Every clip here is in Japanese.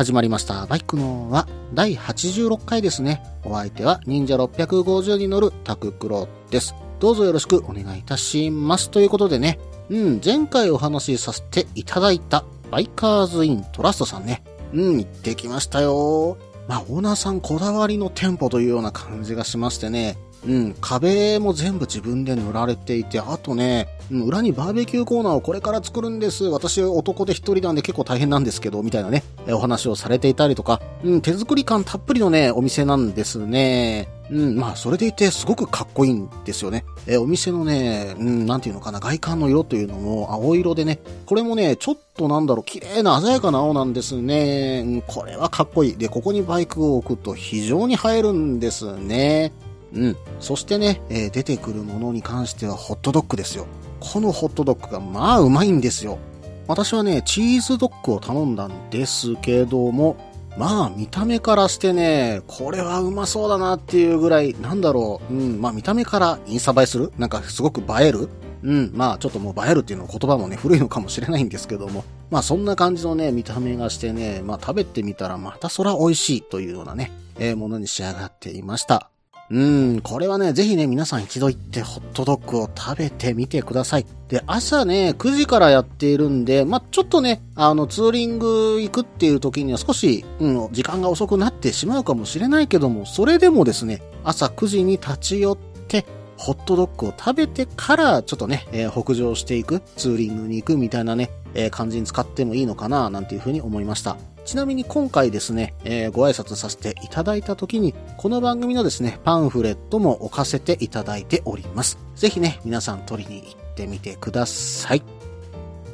始まりました。バイクのは第86回ですね。お相手は忍者650に乗るタククロです。どうぞよろしくお願いいたします。ということでね、うん、前回お話しさせていただいたバイカーズイントラストさんね。うん、行ってきましたよ。まあ、オーナーさんこだわりの店舗というような感じがしましてね。うん、壁も全部自分で塗られていて、あとね、裏にバーベキューコーナーをこれから作るんです。私男で一人なんで結構大変なんですけど、みたいなね、お話をされていたりとか、うん、手作り感たっぷりのね、お店なんですね。うん、まあ、それでいてすごくかっこいいんですよね。えお店のね、うん、なんていうのかな、外観の色というのも青色でね、これもね、ちょっとなんだろう、綺麗な鮮やかな青なんですね。うん、これはかっこいい。で、ここにバイクを置くと非常に映えるんですね。うん。そしてね、えー出てくるものに関してはホットドッグですよ。このホットドッグがまあうまいんですよ。私はね、チーズドッグを頼んだんですけども、まあ見た目からしてね、これはうまそうだなっていうぐらい、なんだろう、うん、まあ見た目からインスタ映えする？なんかすごく映える？うん、まあちょっともう映えるっていうの言葉もね、古いのかもしれないんですけども、まあそんな感じのね、見た目がしてね、まあ食べてみたらまたそら美味しいというようなね、えーものに仕上がっていました。うん、これはね、ぜひね、皆さん一度行ってホットドッグを食べてみてください。で、朝ね、9時からやっているんで、まあ、ちょっとね、あの、ツーリング行くっていう時には少し、うん、時間が遅くなってしまうかもしれないけども、それでもですね、朝9時に立ち寄って、ホットドッグを食べてから、ちょっとね、えー北上していく、ツーリングに行くみたいなね、えー感じに使ってもいいのかな、なんていうふうに思いました。ちなみに今回ですね、えーご挨拶させていただいた時に、この番組のですね、パンフレットも置かせていただいております。ぜひね、皆さん取りに行ってみてください。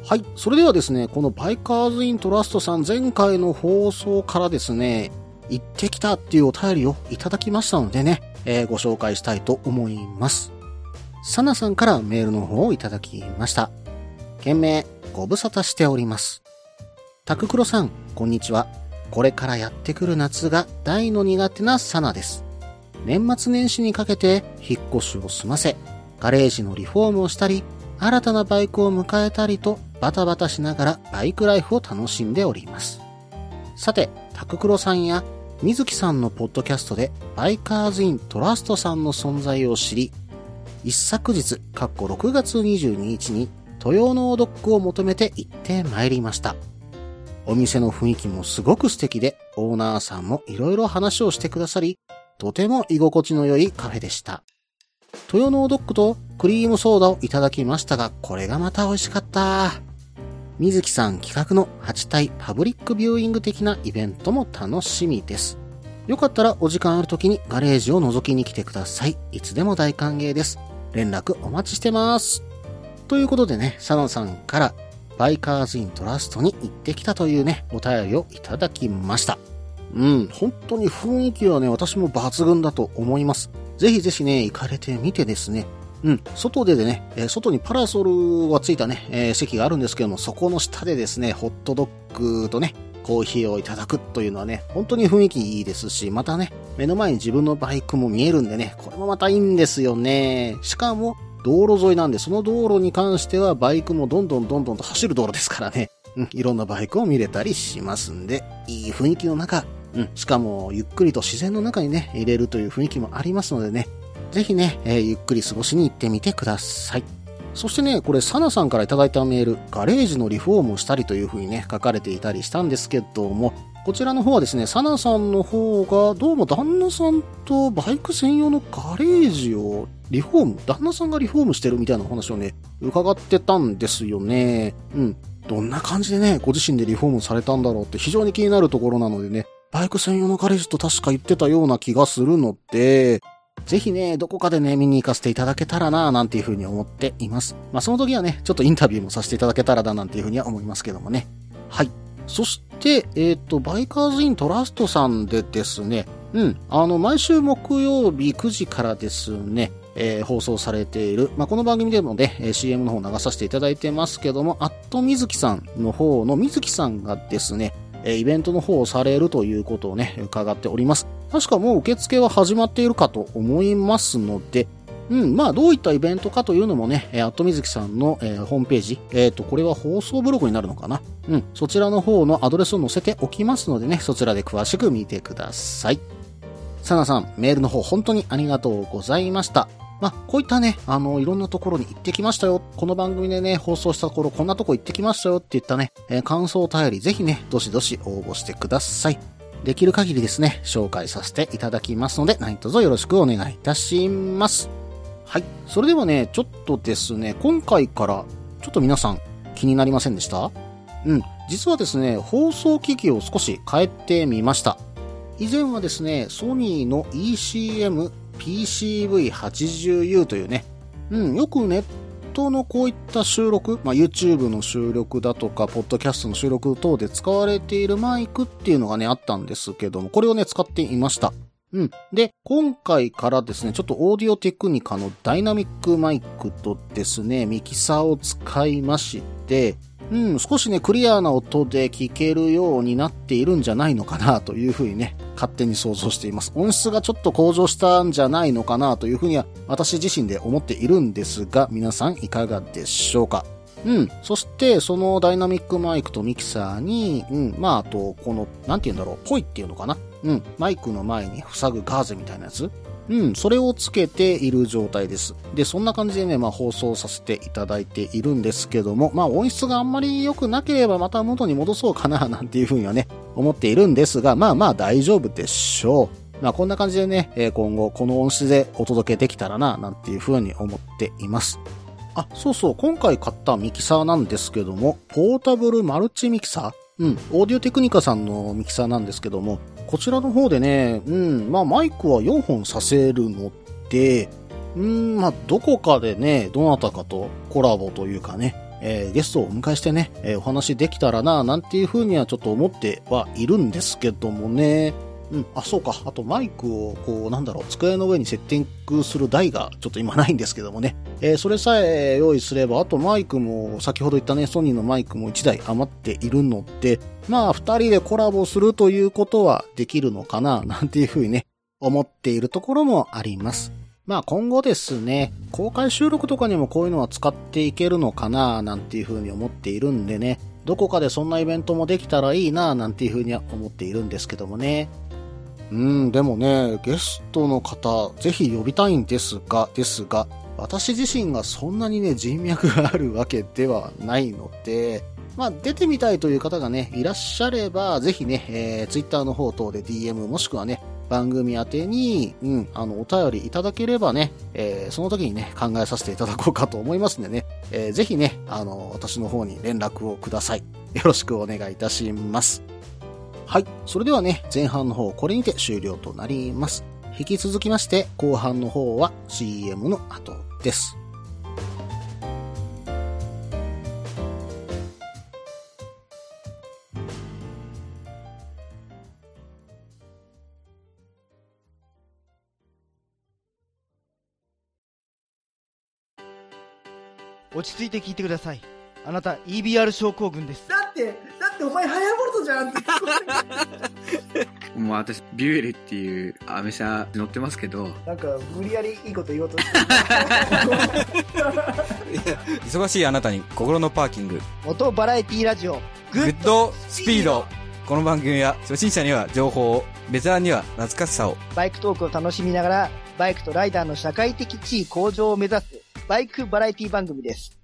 はい。それではですね、このバイカーズイントラストさん前回の放送からですね、行ってきたっていうお便りをいただきましたのでね、えーご紹介したいと思います。サナさんからメールの方をいただきました。件名、ご無沙汰しております。タククロさん、こんにちは。これからやってくる夏が大の苦手なサナです。年末年始にかけて引っ越しを済ませ、ガレージのリフォームをしたり、新たなバイクを迎えたりとバタバタしながらバイクライフを楽しんでおります。さて、タククロさんや水木さんのポッドキャストでバイカーズイントラストさんの存在を知り、一昨日、かっこ6月22日に、豊能ドッグを求めて行って参りました。お店の雰囲気もすごく素敵で、オーナーさんもいろいろ話をしてくださり、とても居心地の良いカフェでした。豊能ドッグとクリームソーダをいただきましたが、これがまた美味しかった。水木さん企画の8体パブリックビューイング的なイベントも楽しみです。よかったらお時間ある時にガレージを覗きに来てください。いつでも大歓迎です。連絡お待ちしてます。ということでね、サナさんからバイカーズイントラストに行ってきたというね、お便りをいただきました。うん、本当に雰囲気はね、私も抜群だと思います。ぜひぜひね、行かれてみてですね、うん、外ででね、え外にパラソルがついたね、え席があるんですけども、そこの下でですね、ホットドッグとね、コーヒーをいただくというのはね、本当に雰囲気いいですし、またね、目の前に自分のバイクも見えるんでね、これもまたいいんですよね。しかも、道路沿いなんで、その道路に関してはバイクもどんどんどんどんと走る道路ですからね。うん、いろんなバイクを見れたりしますんで、いい雰囲気の中、うん、しかもゆっくりと自然の中にね、入れるという雰囲気もありますのでね、ぜひね、えーゆっくり過ごしに行ってみてください。そしてね、これ、サナさんからいただいたメール、ガレージのリフォームをしたりという風にね、書かれていたりしたんですけども、こちらの方はですね、サナさんの方が、どうも旦那さんとバイク専用のガレージをリフォーム、旦那さんがリフォームしてるみたいなお話をね、伺ってたんですよね。うん。どんな感じでね、ご自身でリフォームされたんだろうって非常に気になるところなのでね、バイク専用のガレージと確か言ってたような気がするので、ぜひね、どこかでね、見に行かせていただけたらな、なんていうふうに思っています。まあ、その時はね、ちょっとインタビューもさせていただけたらな、なんていうふうには思いますけどもね。はい。そして、えっ、ー、と、バイカーズイントラストさんでですね、うん、あの、毎週木曜日9時からですね、えー、放送されている、まあ、この番組でもね、CM の方流させていただいてますけども、アットみずきさんの方のみずきさんがですね、えイベントの方をされるということをね、伺っております。確かもう受付は始まっているかと思いますので、うん、まあ、どういったイベントかというのもね、えー、アットみずきさんの、えー、ホームページ、えっ、ー、と、これは放送ブログになるのかな？うん、そちらの方のアドレスを載せておきますのでね、そちらで詳しく見てください。サナさん、メールの方本当にありがとうございました。まあ、こういったね、あの、いろんなところに行ってきましたよ。この番組でね、放送した頃、こんなとこ行ってきましたよって言ったね、えー、感想を頼り、ぜひね、どしどし応募してください。できる限りですね、紹介させていただきますので、何卒よろしくお願いいたします。はい。それではね、ちょっとですね、今回から、ちょっと皆さん、気になりませんでした？うん。実はですね、放送機器を少し変えてみました。以前はですね、ソニーの ECM PCV80U というね、うん、よくネットのこういった収録、まあ、YouTube の収録だとか、ポッドキャストの収録等で使われているマイクっていうのがね、あったんですけども、これをね、使っていました。うん。で、今回からですね、ちょっとオーディオテクニカのダイナミックマイクとですね、ミキサーを使いまして、うん、少しね、クリアな音で聞けるようになっているんじゃないのかなというふうにね、勝手に想像しています。音質がちょっと向上したんじゃないのかなというふうには私自身で思っているんですが、皆さんいかがでしょうか？うん。そして、そのダイナミックマイクとミキサーに、うん。まあ、あと、この、なんて言うんだろう、ポイっていうのかな？うん。マイクの前に塞ぐガーゼみたいなやつ？うん、それをつけている状態です。で、そんな感じでね、まあ放送させていただいているんですけども、まあ音質があんまり良くなければまた元に戻そうかな、なんていうふうにはね、思っているんですが、まあまあ大丈夫でしょう。まあこんな感じでね、今後この音質でお届けできたらな、なんていうふうに思っています。あ、そうそう、今回買ったミキサーなんですけども、ポータブルマルチミキサー？うん、オーディオテクニカさんのミキサーなんですけども、こちらの方でね、うん、まあマイクは4本させるので、うん、まあどこかでね、どなたかとコラボというかね、えー、ゲストをお迎えしてね、えー、お話できたらな、なんていうふうにはちょっと思ってはいるんですけどもね、うん、あ、そうか。あとマイクを、こう、なんだろう、机の上にセッティングする台がちょっと今ないんですけどもね。えー、それさえ用意すれば、あとマイクも、先ほど言ったね、ソニーのマイクも1台余っているので、まあ、2人でコラボするということはできるのかな、なんていうふうにね、思っているところもあります。まあ今後ですね、公開収録とかにもこういうのは使っていけるのかな、なんていうふうに思っているんでね、どこかでそんなイベントもできたらいいな、なんていうふうには思っているんですけどもね。うん、でもね、ゲストの方、ぜひ呼びたいんですが、ですが、私自身がそんなにね、人脈があるわけではないので、まあ、出てみたいという方がね、いらっしゃれば、ぜひね、えー、ツイッターの方等で DM もしくはね、番組宛てに、うん、あの、お便りいただければね、えー、その時にね、考えさせていただこうかと思いますんでね、えー、ぜひね、あの、私の方に連絡をください。よろしくお願いいたします。はい。それではね、前半の方、これにて終了となります。引き続きまして、後半の方は CM の後です。落ち着いて聞いてください。あなた EBR 症候群です。だって、だってお前ハヤボルトじゃんって もう私、ビュエルっていうアメ車乗ってますけど。なんか、無理やりいいこと言おうとして 忙しいあなたに心のパーキング。モトバラエティラジオ。グッドスピード。この番組は初心者には情報を、ベテランには懐かしさを。バイクトークを楽しみながら、バイクとライダーの社会的地位向上を目指す、バイクバラエティ番組です。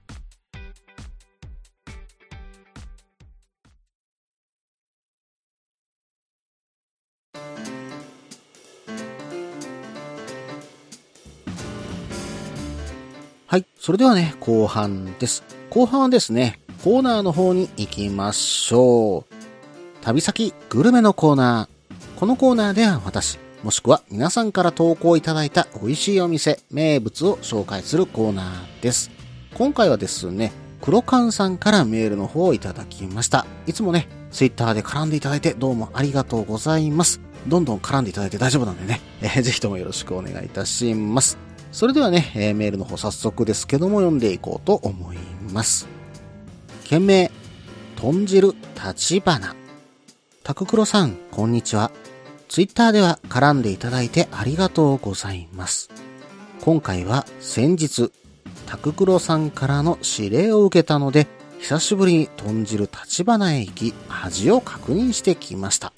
それではね、後半です。後半はですね、コーナーの方に行きましょう。旅先グルメのコーナー。このコーナーでは私、もしくは皆さんから投稿いただいた美味しいお店、名物を紹介するコーナーです。今回はですね、黒缶さんからメールの方をいただきました。いつもね、ツイッターで絡んでいただいてどうもありがとうございます。どんどん絡んでいただいて大丈夫なんでね、えーぜひともよろしくお願いいたします。それではね、えーメールの方早速ですけども読んでいこうと思います。件名、豚汁立花。タククロさん、こんにちは。ツイッターでは絡んでいただいてありがとうございます。今回は先日、タククロさんからの指令を受けたので、久しぶりに豚汁立花へ行き、味を確認してきました。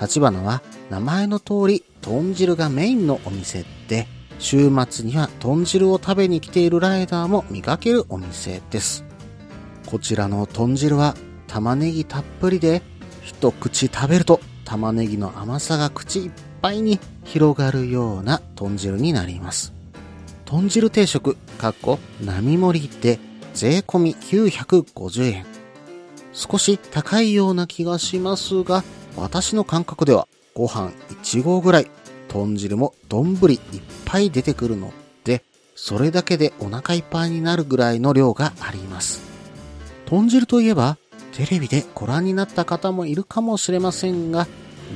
立花は名前の通り豚汁がメインのお店で、週末には豚汁を食べに来ているライダーも見かけるお店です。こちらの豚汁は玉ねぎたっぷりで、一口食べると玉ねぎの甘さが口いっぱいに広がるような豚汁になります。豚汁定食、かっこ並盛りで税込み950円。少し高いような気がしますが、私の感覚ではご飯1合ぐらい、豚汁も丼いっぱい出てくるので、それだけでお腹いっぱいになるぐらいの量があります。豚汁といえば、テレビでご覧になった方もいるかもしれませんが、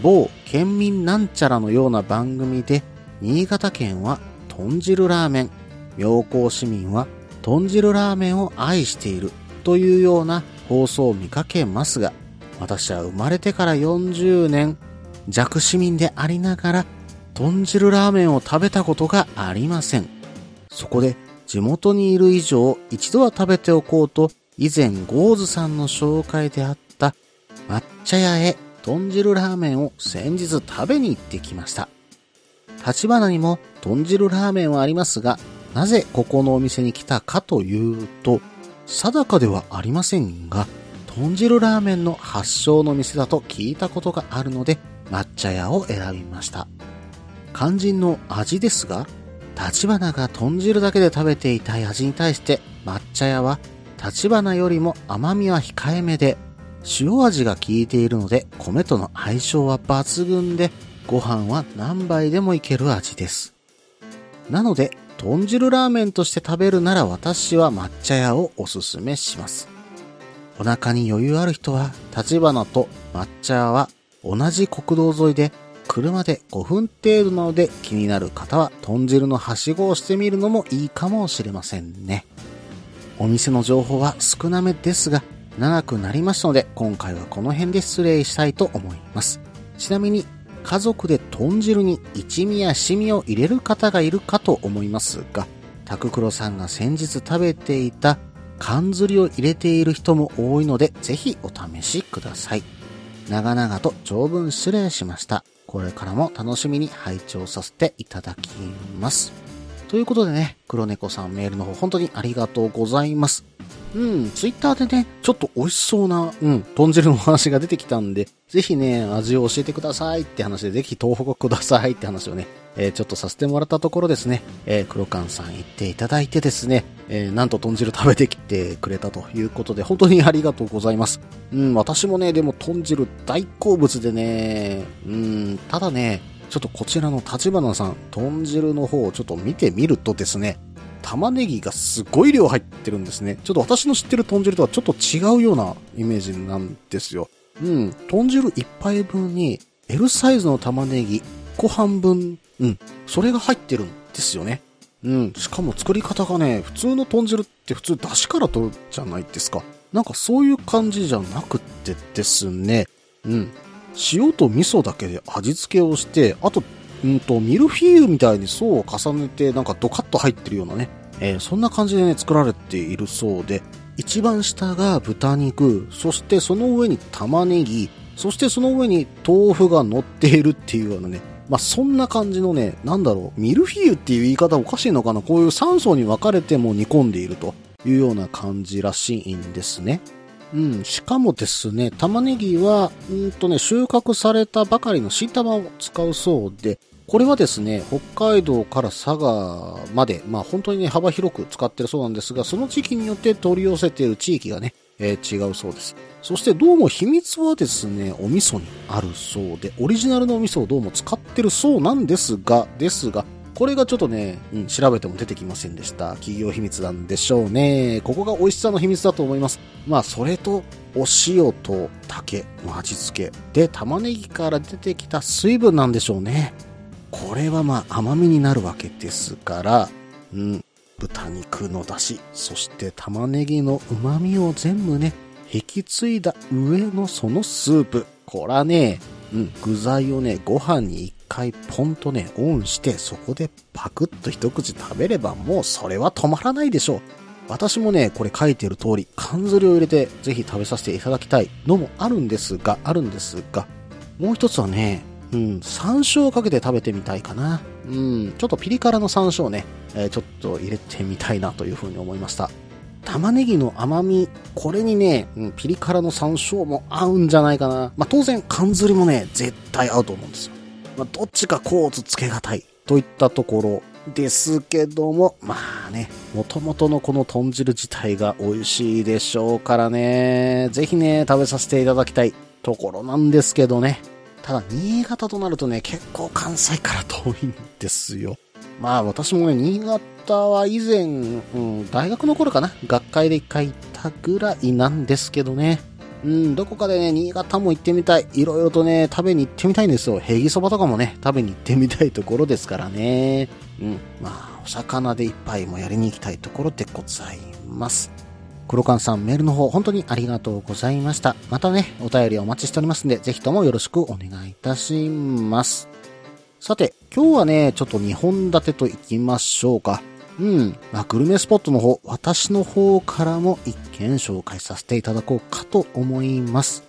某県民なんちゃらのような番組で、新潟県は豚汁ラーメン、妙高市民は豚汁ラーメンを愛しているというような放送を見かけますが、私は生まれてから40年弱市民でありながら豚汁ラーメンを食べたことがありません。そこで地元にいる以上一度は食べておこうと以前ゴーズさんの紹介であった抹茶屋へ豚汁ラーメンを先日食べに行ってきました。立花にも豚汁ラーメンはありますが、なぜここのお店に来たかというと、定かではありませんが、豚汁ラーメンの発祥の店だと聞いたことがあるので、抹茶屋を選びました。肝心の味ですが、立花が豚汁だけで食べていたい味に対して、抹茶屋は立花よりも甘みは控えめで、塩味が効いているので、米との相性は抜群で、ご飯は何杯でもいける味です。なので、豚汁ラーメンとして食べるなら私は抹茶屋をおすすめします。お腹に余裕ある人は、立花と抹茶屋は同じ国道沿いで、車で5分程度なので気になる方は豚汁のはしごをしてみるのもいいかもしれませんね。お店の情報は少なめですが、長くなりましたので、今回はこの辺で失礼したいと思います。ちなみに、家族で豚汁に一味や七味を入れる方がいるかと思いますが、タククロさんが先日食べていた缶ずりを入れている人も多いので、ぜひお試しください。長々と長文失礼しました。これからも楽しみに拝聴させていただきます。ということでね、黒猫さんメールの方本当にありがとうございます。うん、ツイッターでね、ちょっと美味しそうな、うん、豚汁のお話が出てきたんで、ぜひね、味を教えてくださいって話で、ぜひ投稿くださいって話をね、えーちょっとさせてもらったところですね、えー黒缶さん言っていただいてですね、えーなんと豚汁食べてきてくれたということで、本当にありがとうございます。うん、私もね、でも豚汁大好物でね、うん、ただね、ちょっとこちらの立花さん、豚汁の方をちょっと見てみるとですね、玉ねぎがすごい量入ってるんですね。ちょっと私の知ってる豚汁とはちょっと違うようなイメージなんですよ。うん。豚汁1杯分に L サイズの玉ねぎ1個半分、うん。それが入ってるんですよね。うん。しかも作り方がね、普通の豚汁って普通出汁から取るじゃないですか。なんかそういう感じじゃなくてですね。うん。塩と味噌だけで味付けをして、あとうんと、ミルフィーユみたいに層を重ねて、なんかドカッと入ってるようなね、えーそんな感じでね、作られているそうで、一番下が豚肉、そしてその上に玉ねぎ、そしてその上に豆腐が乗っているっていうようなね、まあ、そんな感じのね、なんだろう、ミルフィーユっていう言い方おかしいのかなこういう3層に分かれても煮込んでいるというような感じらしいんですね。うん、しかもですね、玉ねぎは、うんとね、収穫されたばかりの新玉を使うそうで、これはですね、北海道から佐賀まで、まあ本当にね、幅広く使ってるそうなんですが、その時期によって取り寄せている地域がね、えー違うそうです。そしてどうも秘密はですね、お味噌にあるそうで、オリジナルのお味噌をどうも使ってるそうなんですが、ですが、これがちょっとね、うん、調べても出てきませんでした。企業秘密なんでしょうね。ここが美味しさの秘密だと思います。まあ、それと、お塩と竹の味付けで、玉ねぎから出てきた水分なんでしょうね。これはまあ甘みになるわけですから、うん、豚肉の出汁、そして玉ねぎの旨味を全部ね、引き継いだ上のそのスープ。こらね、うん、具材をね、ご飯に一回ポンとね、オンして、そこでパクッと一口食べればもうそれは止まらないでしょう。私もね、これ書いてる通り、缶ずりを入れてぜひ食べさせていただきたいのもあるんですが、あるんですが、もう一つはね、うん、山椒をかけて食べてみたいかな。うん、ちょっとピリ辛の山椒ね、えーちょっと入れてみたいなというふうに思いました。玉ねぎの甘み、これにね、うんピリ辛の山椒も合うんじゃないかな。まあ、当然、缶ずりもね、絶対合うと思うんですよ。まあ、どっちかコーツつけがたいといったところですけども、まあね、元々のこの豚汁自体が美味しいでしょうからね、ぜひね、食べさせていただきたいところなんですけどね。ただ、新潟となるとね、結構関西から遠いんですよ。まあ私もね、新潟は以前、うん、大学の頃かな、学会で一回行ったぐらいなんですけどね。うん、どこかでね、新潟も行ってみたい。いろいろとね、食べに行ってみたいんですよ。ヘギそばとかもね、食べに行ってみたいところですからね。うん、まあ、お魚で一杯もやりに行きたいところでございます。黒缶さん、メールの方、本当にありがとうございました。またね、お便りお待ちしておりますんで、ぜひともよろしくお願いいたします。さて、今日はね、ちょっと2本立てといきましょうか。うん。まあ、グルメスポットの方、私の方からも一件紹介させていただこうかと思います。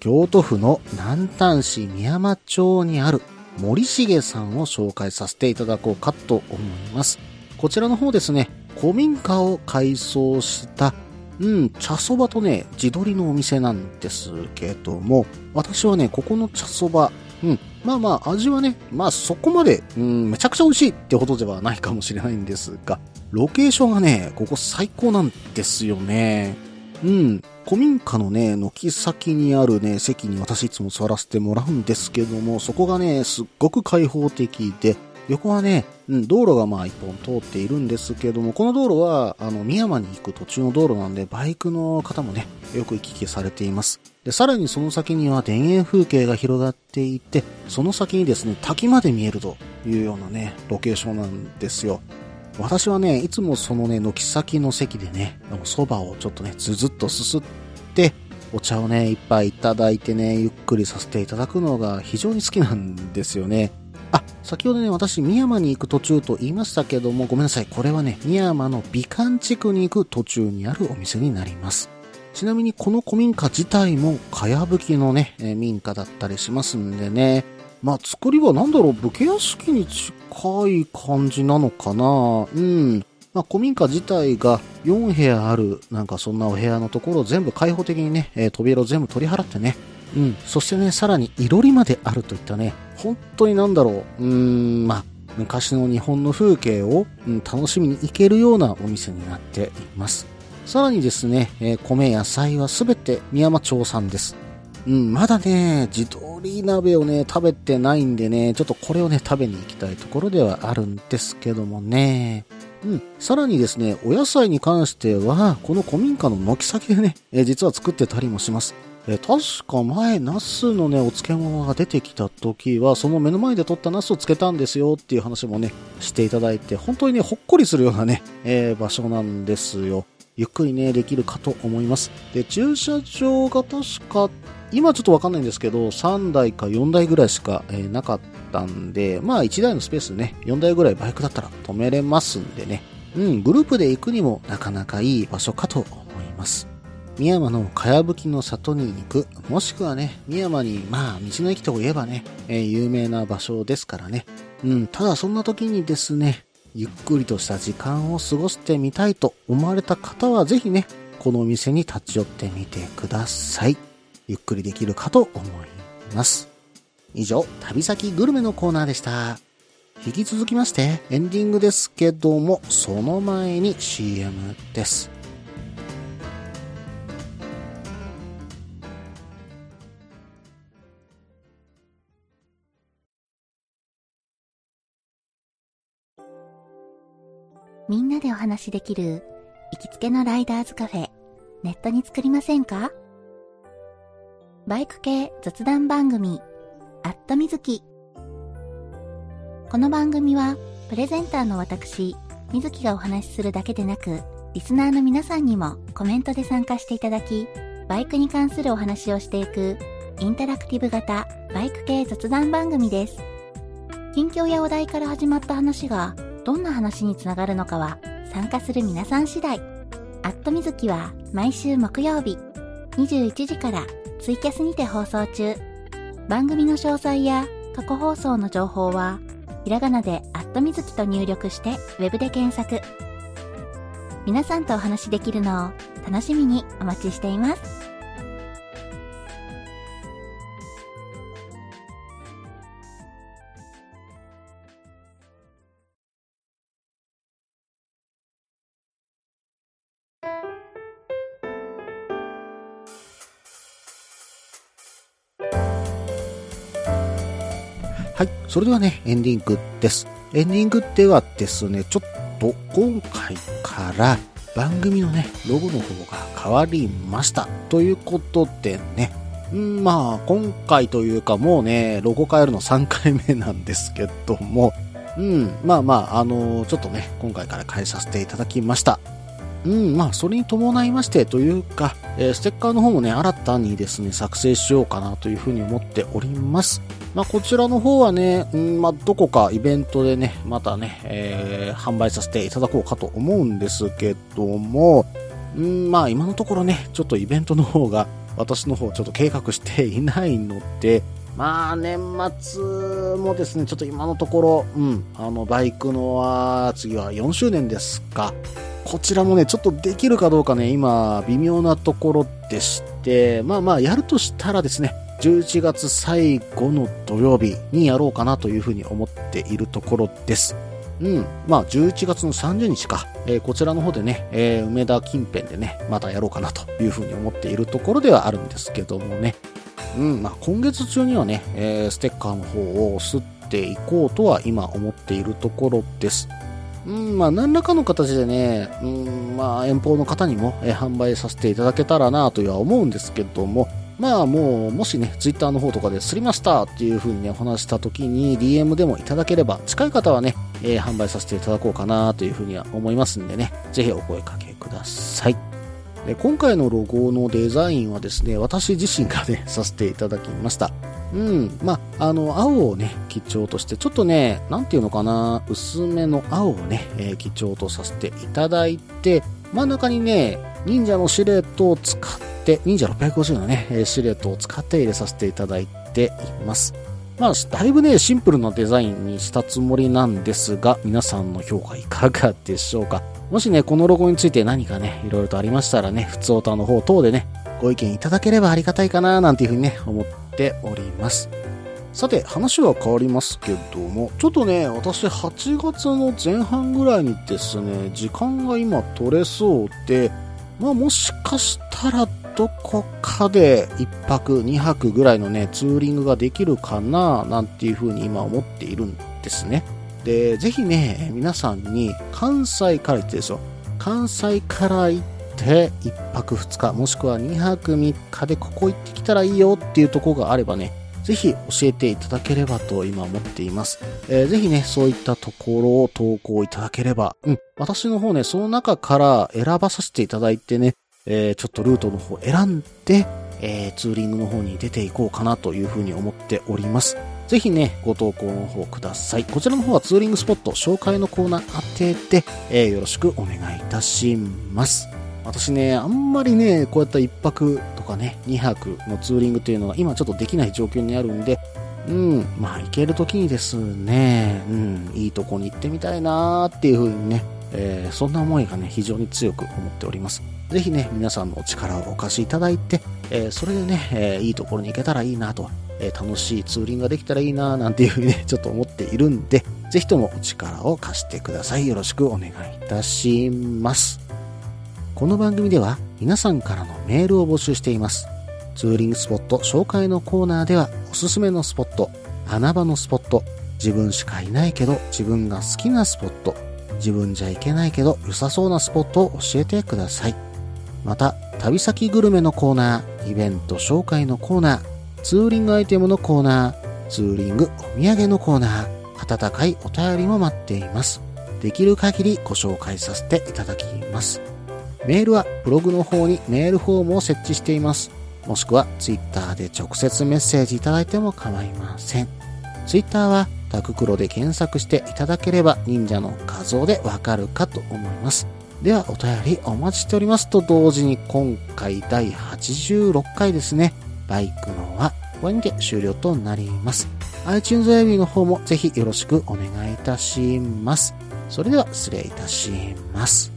京都府の南丹市宮山町にある森重さんを紹介させていただこうかと思います。こちらの方ですね、古民家を改装した、うん、茶そばとね、地鶏のお店なんですけども、私はね、ここの茶そば、うん、まあまあ味はね、まあそこまで、うん、めちゃくちゃ美味しいってほどではないかもしれないんですが、ロケーションがね、ここ最高なんですよね。うん。古民家のね、軒先にあるね、席に私いつも座らせてもらうんですけども、そこがね、すっごく開放的で、横はね、うん、道路がまあ一本通っているんですけども、この道路は、あの、宮山に行く途中の道路なんで、バイクの方もね、よく行き来されています。で、さらにその先には田園風景が広がっていて、その先にですね、滝まで見えるというようなね、ロケーションなんですよ。私はね、いつもそのね、軒先の席でね、そばをちょっとね、ずずっとすすって、お茶をね、一杯いただいてね、ゆっくりさせていただくのが非常に好きなんですよね。先ほどね、私、宮山に行く途中と言いましたけども、ごめんなさい。これはね、宮山の美観地区に行く途中にあるお店になります。ちなみにこの古民家自体も、かやぶきのね、え民家だったりしますんでね。まあ、作りはなんだろう、武家屋敷に近い感じなのかなうん。まあ、古民家自体が4部屋ある、なんかそんなお部屋のところを全部開放的にね、え扉を全部取り払ってね。うん。そしてね、さらにいろりまであるといったね、本当になんだろう、うーん、まあ、昔の日本の風景を、うん、楽しみに行けるようなお店になっています。さらにですね、えー米野菜はすべて宮山町産です。うん、まだね、地鶏鍋をね、食べてないんでね、ちょっとこれをね、食べに行きたいところではあるんですけどもね。うん。さらにですね、お野菜に関しては、この古民家の軒先でね、えー実は作ってたりもします。え確か前、ナスのね、お漬物が出てきた時は、その目の前で取ったナスを漬けたんですよっていう話もね、していただいて、本当にね、ほっこりするようなね、えー場所なんですよ。ゆっくりね、できるかと思います。で、駐車場が確か、今ちょっとわかんないんですけど、3台か4台ぐらいしか、えーなかったんで、まあ1台のスペースね、4台ぐらいバイクだったら止めれますんでね。うん、グループで行くにもなかなかいい場所かと思います。宮山のかやぶきの里に行く、もしくはね、宮山に、まあ、道の駅といえばね、えー有名な場所ですからね。うん、ただそんな時にですね、ゆっくりとした時間を過ごしてみたいと思われた方は、ぜひね、このお店に立ち寄ってみてください。ゆっくりできるかと思います。以上、旅先グルメのコーナーでした。引き続きまして、エンディングですけども、その前に CM です。みんなでお話しできる行きつけのライダーズカフェ、ネットに作りませんか？バイク系雑談番組、アットみずき。この番組は、プレゼンターの私、みずきがお話しするだけでなく、リスナーの皆さんにもコメントで参加していただき、バイクに関するお話をしていく、インタラクティブ型バイク系雑談番組です。近況やお題から始まった話が、どんな話につながるのかは、参加する皆さん次第。アットみずきは毎週木曜日、21時からツイキャスにて放送中。番組の詳細や過去放送の情報は、ひらがなでアットみずきと入力してウェブで検索。皆さんとお話しできるのを楽しみにお待ちしています。はい。それではね、エンディングです。エンディングではですね、ちょっと今回から番組のね、ロゴの方が変わりました。ということでね、んまあ、今回というかもうね、ロゴ変えるの3回目なんですけども、うん、まあまあ、あのちょっとね、今回から変えさせていただきました。うん、まあ、それに伴いましてというか、えーステッカーの方もね、新たにですね、作成しようかなというふうに思っております。まあ、こちらの方はね、うん、まあ、どこかイベントでね、またね、えー販売させていただこうかと思うんですけども、うん、まあ、今のところね、ちょっとイベントの方が、私の方ちょっと計画していないので、まあ、年末もですね、ちょっと今のところ、うん、あの、バイクのは、次は4周年ですか。こちらもね、ちょっとできるかどうかね、今、微妙なところでして、まあまあ、やるとしたらですね、11月最後の土曜日にやろうかなというふうに思っているところです。うん。まあ、11月の30日か、えーこちらの方でね、えー梅田近辺でね、またやろうかなというふうに思っているところではあるんですけどもね。うん、まあ、今月中にはね、えーステッカーの方を吸っていこうとは今思っているところです。うん、まあ、何らかの形でね、うん、まあ、遠方の方にも、え販売させていただけたらなとは思うんですけども、まあもう、もしね、ツイッターの方とかで、すりましたっていう風にね、お話した時に DM でもいただければ、近い方はね、えー販売させていただこうかなという風には思いますんでね、ぜひお声かけください。で今回のロゴのデザインはですね、私自身がね、させていただきました。うん。まあ、あの、青をね、基調として、ちょっとね、なんていうのかな、薄めの青をね、えー基調とさせていただいて、真ん中にね、忍者のシルエットを使って、忍者650のね、えシルエットを使って入れさせていただいています。まあ、だいぶね、シンプルなデザインにしたつもりなんですが、皆さんの評価いかがでしょうか？もしね、このロゴについて何かね、いろいろとありましたらね、普通オタの方等でね、ご意見いただければありがたいかな、なんていうふうにね、思っております。さて、話は変わりますけども、ちょっとね、私8月の前半ぐらいにですね、時間が今取れそうで、まあもしかしたらどこかで1泊2泊ぐらいのね、ツーリングができるかな、なんていうふうに今思っているんですね。で、ぜひね、皆さんに関西から行ってですよ。関西から行って1泊2日、もしくは2泊3日でここ行ってきたらいいよっていうところがあればね、ぜひ教えていただければと今思っています。えーぜひね、そういったところを投稿いただければ、うん、私の方ね、その中から選ばさせていただいてね、えーちょっとルートの方を選んで、えーツーリングの方に出ていこうかなというふうに思っております。ぜひね、ご投稿の方ください。こちらの方はツーリングスポット紹介のコーナー当てて、えーよろしくお願いいたします。私ね、あんまりね、こうやった一泊とかね、二泊のツーリングというのが今ちょっとできない状況にあるんで、うん、まあ行ける時にですね、うん、いいとこに行ってみたいなーっていう風にね、えーそんな思いがね、非常に強く思っております。ぜひね、皆さんのお力をお貸しいただいて、えーそれでね、えーいいところに行けたらいいなと、え楽しいツーリングができたらいいななんていうふうにね、ちょっと思っているんで、ぜひともお力を貸してください。よろしくお願いいたします。この番組では皆さんからのメールを募集しています。ツーリングスポット紹介のコーナーではおすすめのスポット、穴場のスポット、自分しかいないけど自分が好きなスポット、自分じゃ行けないけど良さそうなスポットを教えてください。また、旅先グルメのコーナー、イベント紹介のコーナー、ツーリングアイテムのコーナー、ツーリングお土産のコーナー、温かいお便りも待っています。できる限りご紹介させていただきます。メールはブログの方にメールフォームを設置しています。もしくはツイッターで直接メッセージいただいても構いません。ツイッターはタククロで検索していただければ忍者の画像でわかるかと思います。ではお便りお待ちしておりますと同時に今回第86回ですね。バイクのはこれにて終了となります。iTunes レビューの方もぜひよろしくお願いいたします。それでは失礼いたします。